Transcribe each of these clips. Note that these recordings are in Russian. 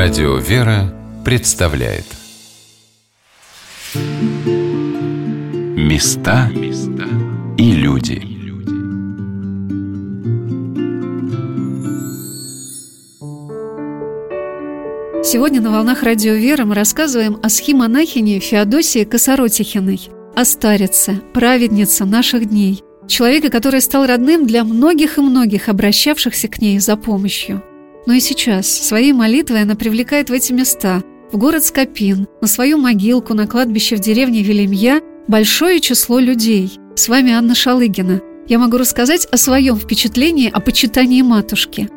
Радио «Вера» представляет Места и люди Сегодня на «Волнах Радио Вера» мы рассказываем о схимонахине Феодосии Косоротихиной, о старице, праведнице наших дней, человека, который стал родным для многих и многих обращавшихся к ней за помощью. Но и сейчас своей молитвой она привлекает в эти места, в город Скопин, на свою могилку на кладбище в деревне Велимья большое число людей. С вами Анна Шалыгина. Я могу рассказать о своем впечатлении о почитании матушки.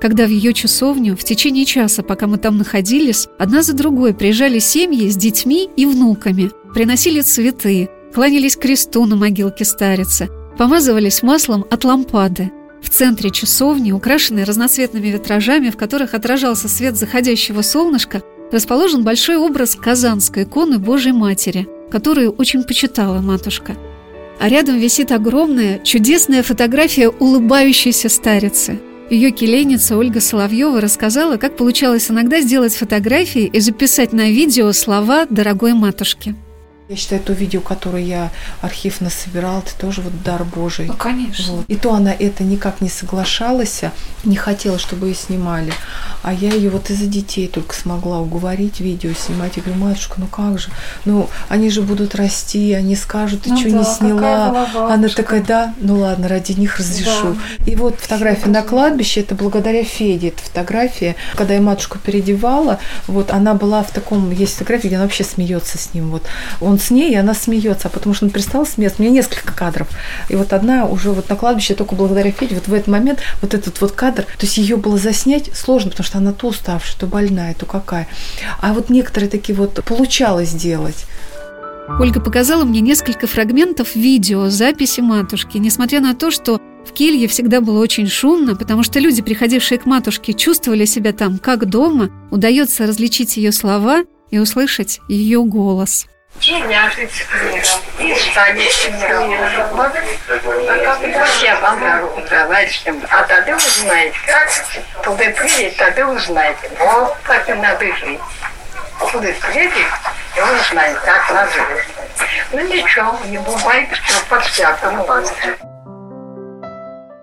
Когда в ее часовню в течение часа, пока мы там находились, одна за другой приезжали семьи с детьми и внуками, приносили цветы, кланялись кресту на могилке старицы, помазывались маслом от лампады – в центре часовни, украшенной разноцветными витражами, в которых отражался свет заходящего солнышка, расположен большой образ казанской иконы Божьей Матери, которую очень почитала матушка. А рядом висит огромная, чудесная фотография улыбающейся старицы. Ее келейница Ольга Соловьева рассказала, как получалось иногда сделать фотографии и записать на видео слова «Дорогой матушки». Я считаю, то видео, которое я архив насобирал, это тоже вот дар Божий. Ну, конечно. Вот. И то она это никак не соглашалась, не хотела, чтобы ее снимали. А я ее вот из-за детей только смогла уговорить видео снимать. Я говорю, матушка, ну как же? Ну, они же будут расти, они скажут, ты ну, что да, не сняла? Она такая, да, ну ладно, ради них разрешу. Да. И вот фотография на кладбище, это благодаря Феде, эта фотография. Когда я матушку переодевала, вот она была в таком, есть фотография, где она вообще смеется с ним. Вот он с ней, и она смеется, потому что он перестал смеяться. У меня несколько кадров. И вот одна уже вот на кладбище только благодаря Феде, вот в этот момент, вот этот вот кадр, то есть ее было заснять сложно, потому что она то уставшая, то больная, то какая. А вот некоторые такие вот получалось делать. Ольга показала мне несколько фрагментов видео записи матушки, несмотря на то, что в Келье всегда было очень шумно, потому что люди, приходившие к матушке, чувствовали себя там как дома, удается различить ее слова и услышать ее голос. Княжич и станешь миром. Всем вам товарищам. А тогда узнаете, как туда приедет, тогда узнаете. Вот так и надо жить. Куда приедет, и он как надо жить. Ну ничего, не бывает, что по-всякому.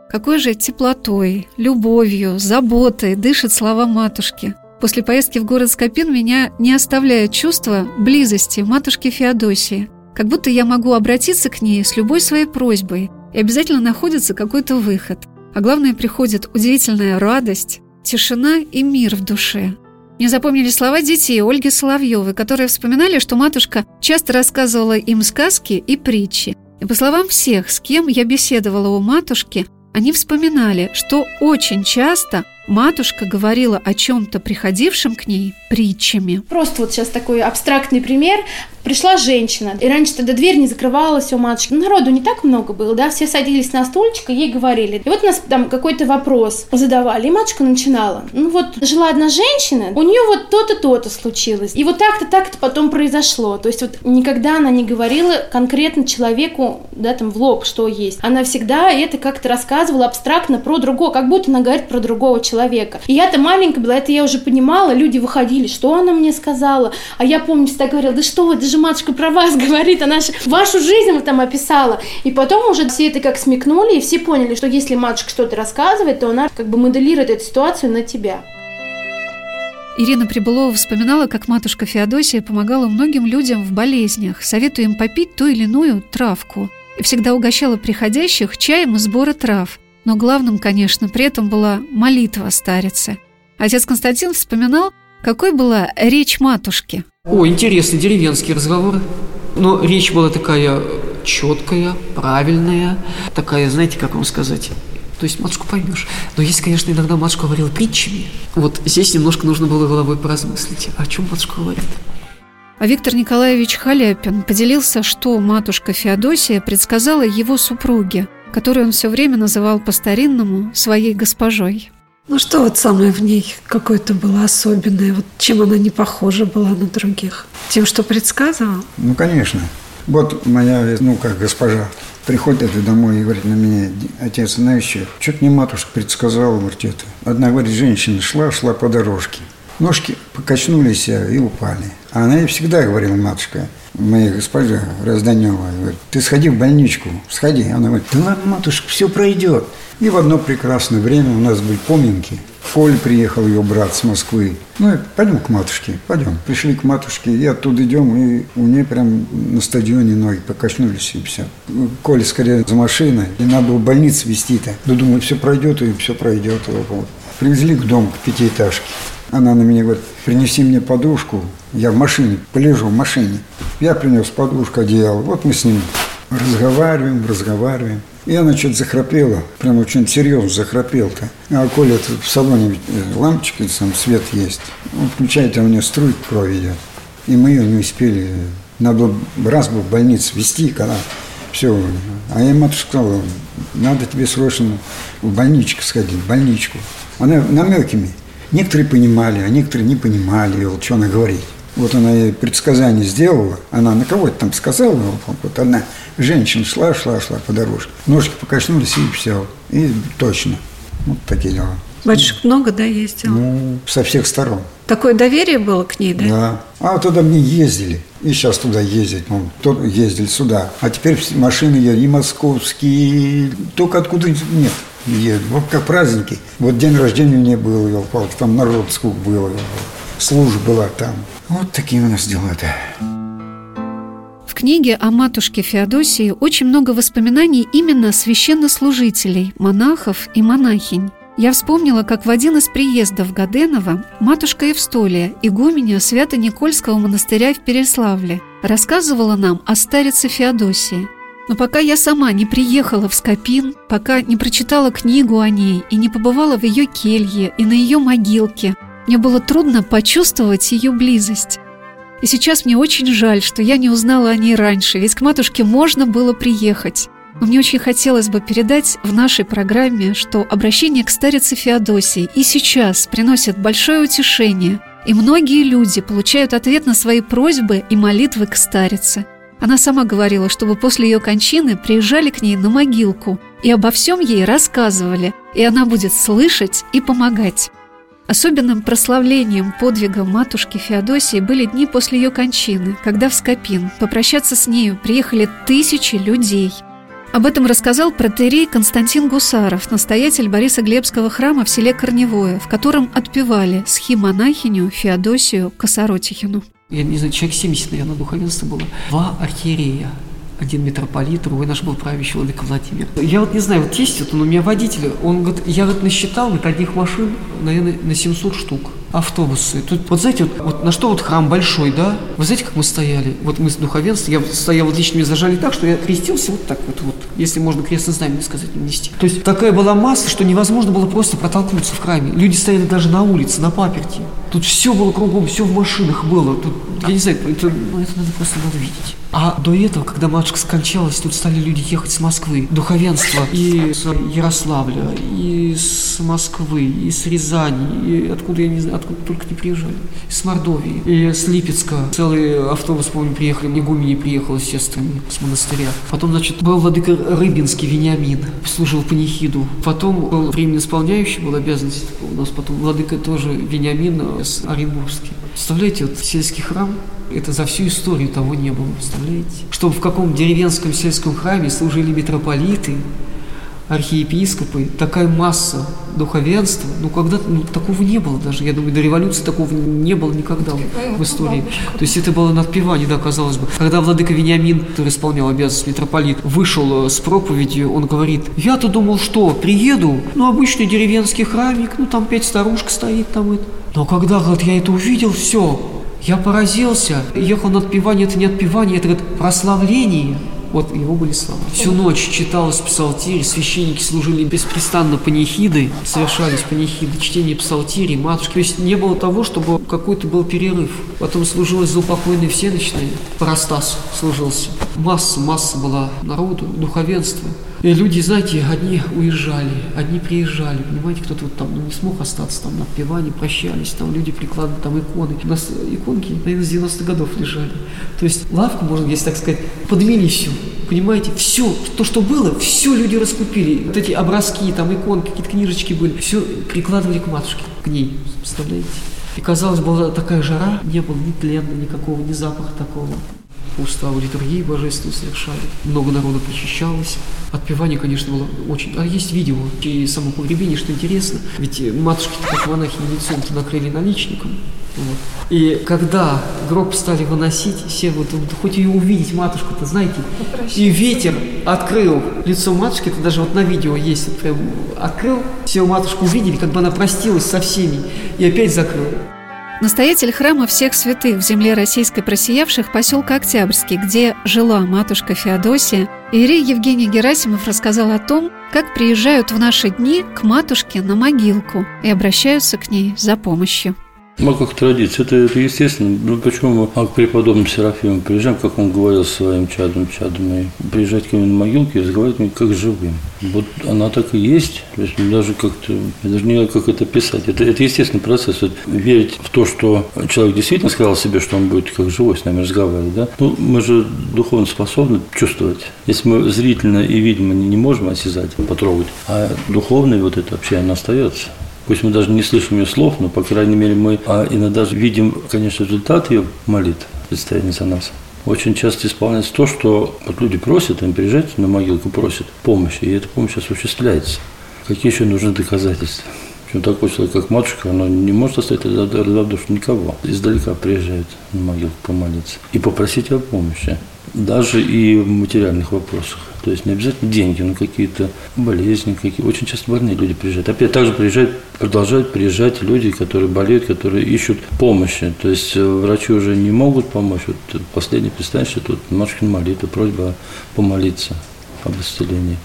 Какой же теплотой, любовью, заботой дышит слова матушки – После поездки в город Скопин меня не оставляет чувство близости матушки Феодосии. Как будто я могу обратиться к ней с любой своей просьбой, и обязательно находится какой-то выход. А главное, приходит удивительная радость, тишина и мир в душе. Мне запомнили слова детей Ольги Соловьевой, которые вспоминали, что матушка часто рассказывала им сказки и притчи. И по словам всех, с кем я беседовала у матушки, они вспоминали, что очень часто матушка говорила о чем-то приходившем к ней притчами. Просто вот сейчас такой абстрактный пример. Пришла женщина, и раньше тогда дверь не закрывалась у матушки. Народу не так много было, да, все садились на стульчик и ей говорили. И вот нас там какой-то вопрос задавали, и матушка начинала. Ну вот, жила одна женщина, у нее вот то-то, то-то случилось. И вот так-то, так-то потом произошло. То есть вот никогда она не говорила конкретно человеку, да, там в лоб, что есть. Она всегда это как-то рассказывала абстрактно про другого, как будто она говорит про другого человека. И я-то маленькая была, это я уже понимала, люди выходили, что она мне сказала. А я помню, всегда говорила, да что вы, даже матушка про вас говорит, она же вашу жизнь там описала. И потом уже все это как смекнули, и все поняли, что если матушка что-то рассказывает, то она как бы моделирует эту ситуацию на тебя. Ирина Прибылова вспоминала, как матушка Феодосия помогала многим людям в болезнях, советуя им попить ту или иную травку. И всегда угощала приходящих чаем из сбора трав – но главным, конечно, при этом была молитва старицы. Отец Константин вспоминал, какой была речь матушки. О, интересный деревенский разговор. Но речь была такая четкая, правильная, такая, знаете, как вам сказать, то есть матушку поймешь. Но есть, конечно, иногда матушка говорила притчами. Вот здесь немножко нужно было головой поразмыслить, о чем матушка говорит. А Виктор Николаевич Халяпин поделился, что матушка Феодосия предсказала его супруге – которую он все время называл по-старинному своей госпожой. Ну что вот самое в ней какое-то было особенное? Вот чем она не похожа была на других? Тем, что предсказывал? Ну, конечно. Вот моя, ну, как госпожа, приходит домой и говорит на меня, отец, знаешь что, что-то мне матушка предсказала, говорит, это. Одна, говорит, женщина шла, шла по дорожке. Ножки покачнулись и упали. А она ей всегда говорила, матушка, моя госпожа Разданева, говорит, ты сходи в больничку, сходи. Она говорит, да ладно, матушка, все пройдет. И в одно прекрасное время у нас были поминки. Коль приехал ее брат с Москвы. Ну, пойдем к матушке, пойдем. Пришли к матушке, и оттуда идем, и у нее прям на стадионе ноги покачнулись, и все. Коля скорее за машиной, и надо было в больницу везти-то. Да думаю, все пройдет, и все пройдет. Вот. Привезли к дому, к пятиэтажке. Она на меня говорит, принеси мне подушку, я в машине, полежу в машине. Я принес подушку, одеяло, вот мы с ним разговариваем, разговариваем. И она что-то захрапела, прям очень серьезно захрапел-то. А Коля в салоне э, лампочка, сам свет есть. Он включает, а у нее струйка крови идет. И мы ее не успели. Надо раз бы в больницу везти, когда все. А я матушка сказала, надо тебе срочно в больничку сходить, в больничку. Она намеками. Некоторые понимали, а некоторые не понимали, вот что она говорит. Вот она ей предсказание сделала, она на кого-то там сказала, вот одна женщина шла, шла, шла по дорожке, ножки покачнулись и все, и точно. Вот такие дела. Батюшек много, да, ездил? Ну, со всех сторон. Такое доверие было к ней, да? Да. А вот туда мне ездили. И сейчас туда ездить. Ну, то ездили сюда. А теперь машины и московские, только откуда нет. Едут. Вот как праздники. Вот день рождения у нее был, елпалки, там народ сколько было. Служба была там. Вот такие у нас дела-то. В книге о матушке Феодосии очень много воспоминаний именно священнослужителей, монахов и монахинь. Я вспомнила, как в один из приездов Гаденова матушка Евстолия, игуменя Свято-Никольского монастыря в Переславле, рассказывала нам о старице Феодосии. Но пока я сама не приехала в Скопин, пока не прочитала книгу о ней и не побывала в ее келье и на ее могилке, мне было трудно почувствовать ее близость. И сейчас мне очень жаль, что я не узнала о ней раньше, ведь к матушке можно было приехать. Но мне очень хотелось бы передать в нашей программе, что обращение к старице Феодосии и сейчас приносит большое утешение, и многие люди получают ответ на свои просьбы и молитвы к старице. Она сама говорила, чтобы после ее кончины приезжали к ней на могилку и обо всем ей рассказывали, и она будет слышать и помогать. Особенным прославлением подвига матушки Феодосии были дни после ее кончины, когда в Скопин попрощаться с нею приехали тысячи людей – об этом рассказал протерей Константин Гусаров, настоятель Бориса Глебского храма в селе Корневое, в котором отпевали схимонахиню Феодосию Косоротихину. Я не знаю, человек 70, наверное, духовенства было. Два архиерея один митрополит, другой наш был правящий владыка Владимир. Я вот не знаю, вот есть вот он у меня водитель, он говорит, я вот насчитал вот одних машин, наверное, на 700 штук автобусы. Тут, вот знаете, вот, вот на что вот храм большой, да? Вы знаете, как мы стояли? Вот мы с духовенством, я стоял, вот лично меня зажали так, что я крестился вот так вот, вот если можно крестное знамя сказать, нести. То есть такая была масса, что невозможно было просто протолкнуться в храме. Люди стояли даже на улице, на паперти. Тут все было кругом, все в машинах было. Тут, я не знаю, это, ну, это надо просто надо видеть. А до этого, когда матушка скончалась, тут стали люди ехать с Москвы, духовенство, и с Ярославля, и с Москвы, и с Рязани, и откуда, я не знаю, откуда только не приезжали, с Мордовии, и с Липецка. Целый автобус, помню, приехали, игумени приехал сестрами с монастыря. Потом, значит, был владыка Рыбинский Вениамин, служил панихиду. Потом был временно исполняющий, был обязанность у нас потом владыка тоже Вениамин с Оренбургский. Представляете, вот сельский храм, это за всю историю того не было, представляете? Чтобы в каком деревенском сельском храме служили митрополиты, архиепископы, такая масса духовенства, ну когда-то ну, такого не было даже, я думаю, до революции такого не было никогда в истории. То есть это было надпевание, да, казалось бы. Когда владыка Вениамин, который исполнял обязанность митрополит, вышел э, с проповедью, он говорит, я-то думал, что приеду, ну обычный деревенский храмик, ну там пять старушек стоит там это. Но когда, говорит, я это увидел, все, я поразился. Ехал на отпевание, это не отпевание, это говорит, прославление. Вот его были слова. Всю ночь читалось псалтирь, священники служили беспрестанно панихиды, совершались панихиды, чтение псалтири, матушки. То есть не было того, чтобы какой-то был перерыв. Потом служилось за упокойные всеночные, Парастас служился. Масса, масса была народу, духовенства. И люди, знаете, одни уезжали, одни приезжали, понимаете, кто-то вот там ну, не смог остаться там на отпевании, прощались, там люди прикладывали там иконы. У нас иконки, наверное, с 90-х годов лежали. То есть лавку, можно, если так сказать, подмели всю. Понимаете, все, то, что было, все люди раскупили. Вот эти образки, там иконки, какие-то книжечки были, все прикладывали к матушке, к ней, представляете? И, казалось, была такая жара, не было ни тлена, никакого, ни запаха такого. Уставу литургии божественную совершали. Много народу причащалось. Отпевание, конечно, было очень... А есть видео и само погребение, что интересно. Ведь матушки как монахи лицом-то накрыли наличником. Вот. И когда гроб стали выносить, все вот, вот хоть ее увидеть, матушку-то, знаете, и ветер открыл лицо матушки, это даже вот на видео есть, вот прям открыл, все матушку увидели, как бы она простилась со всеми, и опять закрыл. Настоятель храма всех святых в земле российской просиявших поселка Октябрьский, где жила матушка Феодосия, Иерей Евгений Герасимов рассказал о том, как приезжают в наши дни к матушке на могилку и обращаются к ней за помощью. Ну, как традиция, это, это естественно. Ну, почему мы к преподобному Серафиму приезжаем, как он говорил своим чадом, чадом, и приезжать к нему на могилку и разговаривать как живым. Вот она так и есть. То есть даже как-то, даже не знаю, как это писать. Это, это естественный процесс. Вот верить в то, что человек действительно сказал себе, что он будет как живой с нами разговаривать, да? Ну, мы же духовно способны чувствовать. Если мы зрительно и видимо не можем осязать, потрогать, а духовное вот это вообще оно остается. Пусть мы даже не слышим ее слов, но, по крайней мере, мы а иногда видим, конечно, результат ее молитв, предстояние за нас. Очень часто исполняется то, что вот люди просят, им приезжать на могилку, просят помощи, и эта помощь осуществляется. Какие еще нужны доказательства? Причем такой человек, как матушка, она не может оставить равнодушным никого. Издалека приезжает на могилку помолиться и попросить о помощи даже и в материальных вопросах. То есть не обязательно деньги, но какие-то болезни, какие очень часто больные люди приезжают. Опять также приезжают, продолжают приезжать люди, которые болеют, которые ищут помощи. То есть э, врачи уже не могут помочь. Вот последний, это вот Машкин молитва, просьба помолиться об исцелении.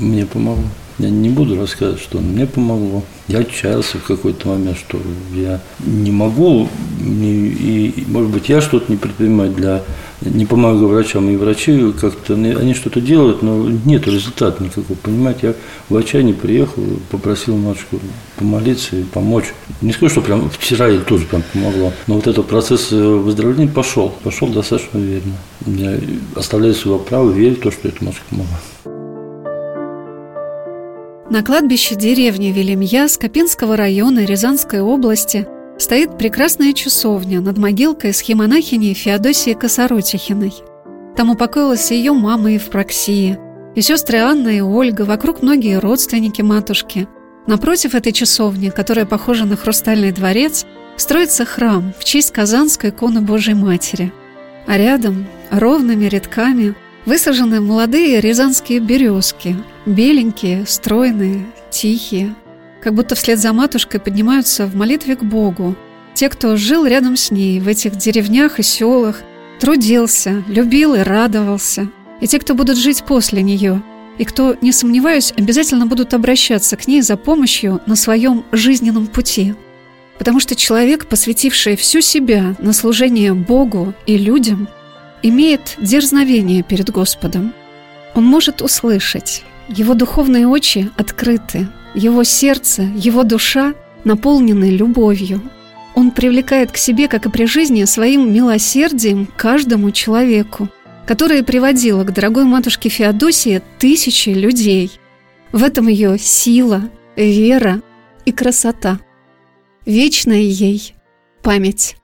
Мне помогло. Я не буду рассказывать, что мне помогло. Я отчаялся в какой-то момент, что я не могу, и может быть, я что-то не предпринимаю для не помогаю врачам, и врачи как-то, они что-то делают, но нет результата никакого, понимаете, я в отчаянии приехал, попросил матушку помолиться и помочь. Не скажу, что прям вчера ей тоже прям помогло, но вот этот процесс э, выздоровления пошел, пошел достаточно уверенно. Я оставляю свое право верить в то, что эта матушка помогла. На кладбище деревни Велимья Скопинского района Рязанской области стоит прекрасная часовня над могилкой схемонахини Феодосии Косоротихиной. Там упокоилась ее мама Евпроксия, и сестры Анна и Ольга, вокруг многие родственники матушки. Напротив этой часовни, которая похожа на хрустальный дворец, строится храм в честь Казанской иконы Божьей Матери. А рядом, ровными рядками, высажены молодые рязанские березки, беленькие, стройные, тихие, как будто вслед за матушкой поднимаются в молитве к Богу. Те, кто жил рядом с ней в этих деревнях и селах, трудился, любил и радовался. И те, кто будут жить после нее, и кто, не сомневаюсь, обязательно будут обращаться к ней за помощью на своем жизненном пути. Потому что человек, посвятивший всю себя на служение Богу и людям, имеет дерзновение перед Господом. Он может услышать, его духовные очи открыты, его сердце, его душа наполнены любовью. Он привлекает к себе, как и при жизни, своим милосердием каждому человеку, которое приводило к дорогой матушке Феодосии тысячи людей. В этом ее сила, вера и красота. Вечная ей память.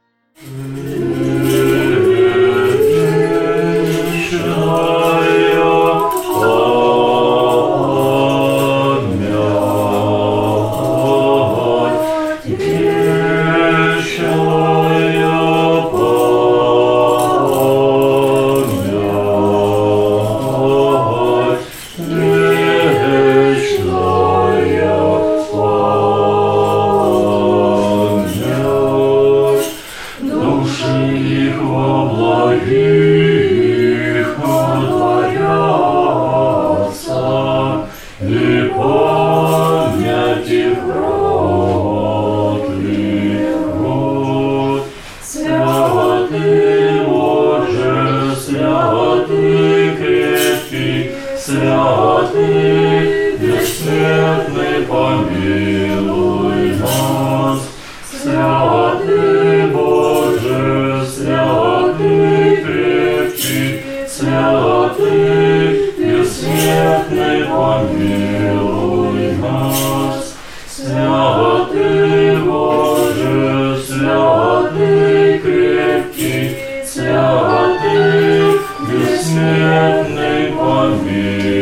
безсмертний помилуй нас, святий Боже, святий крепкий, святий безсмертний помилуй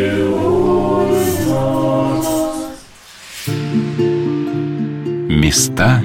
нас. Места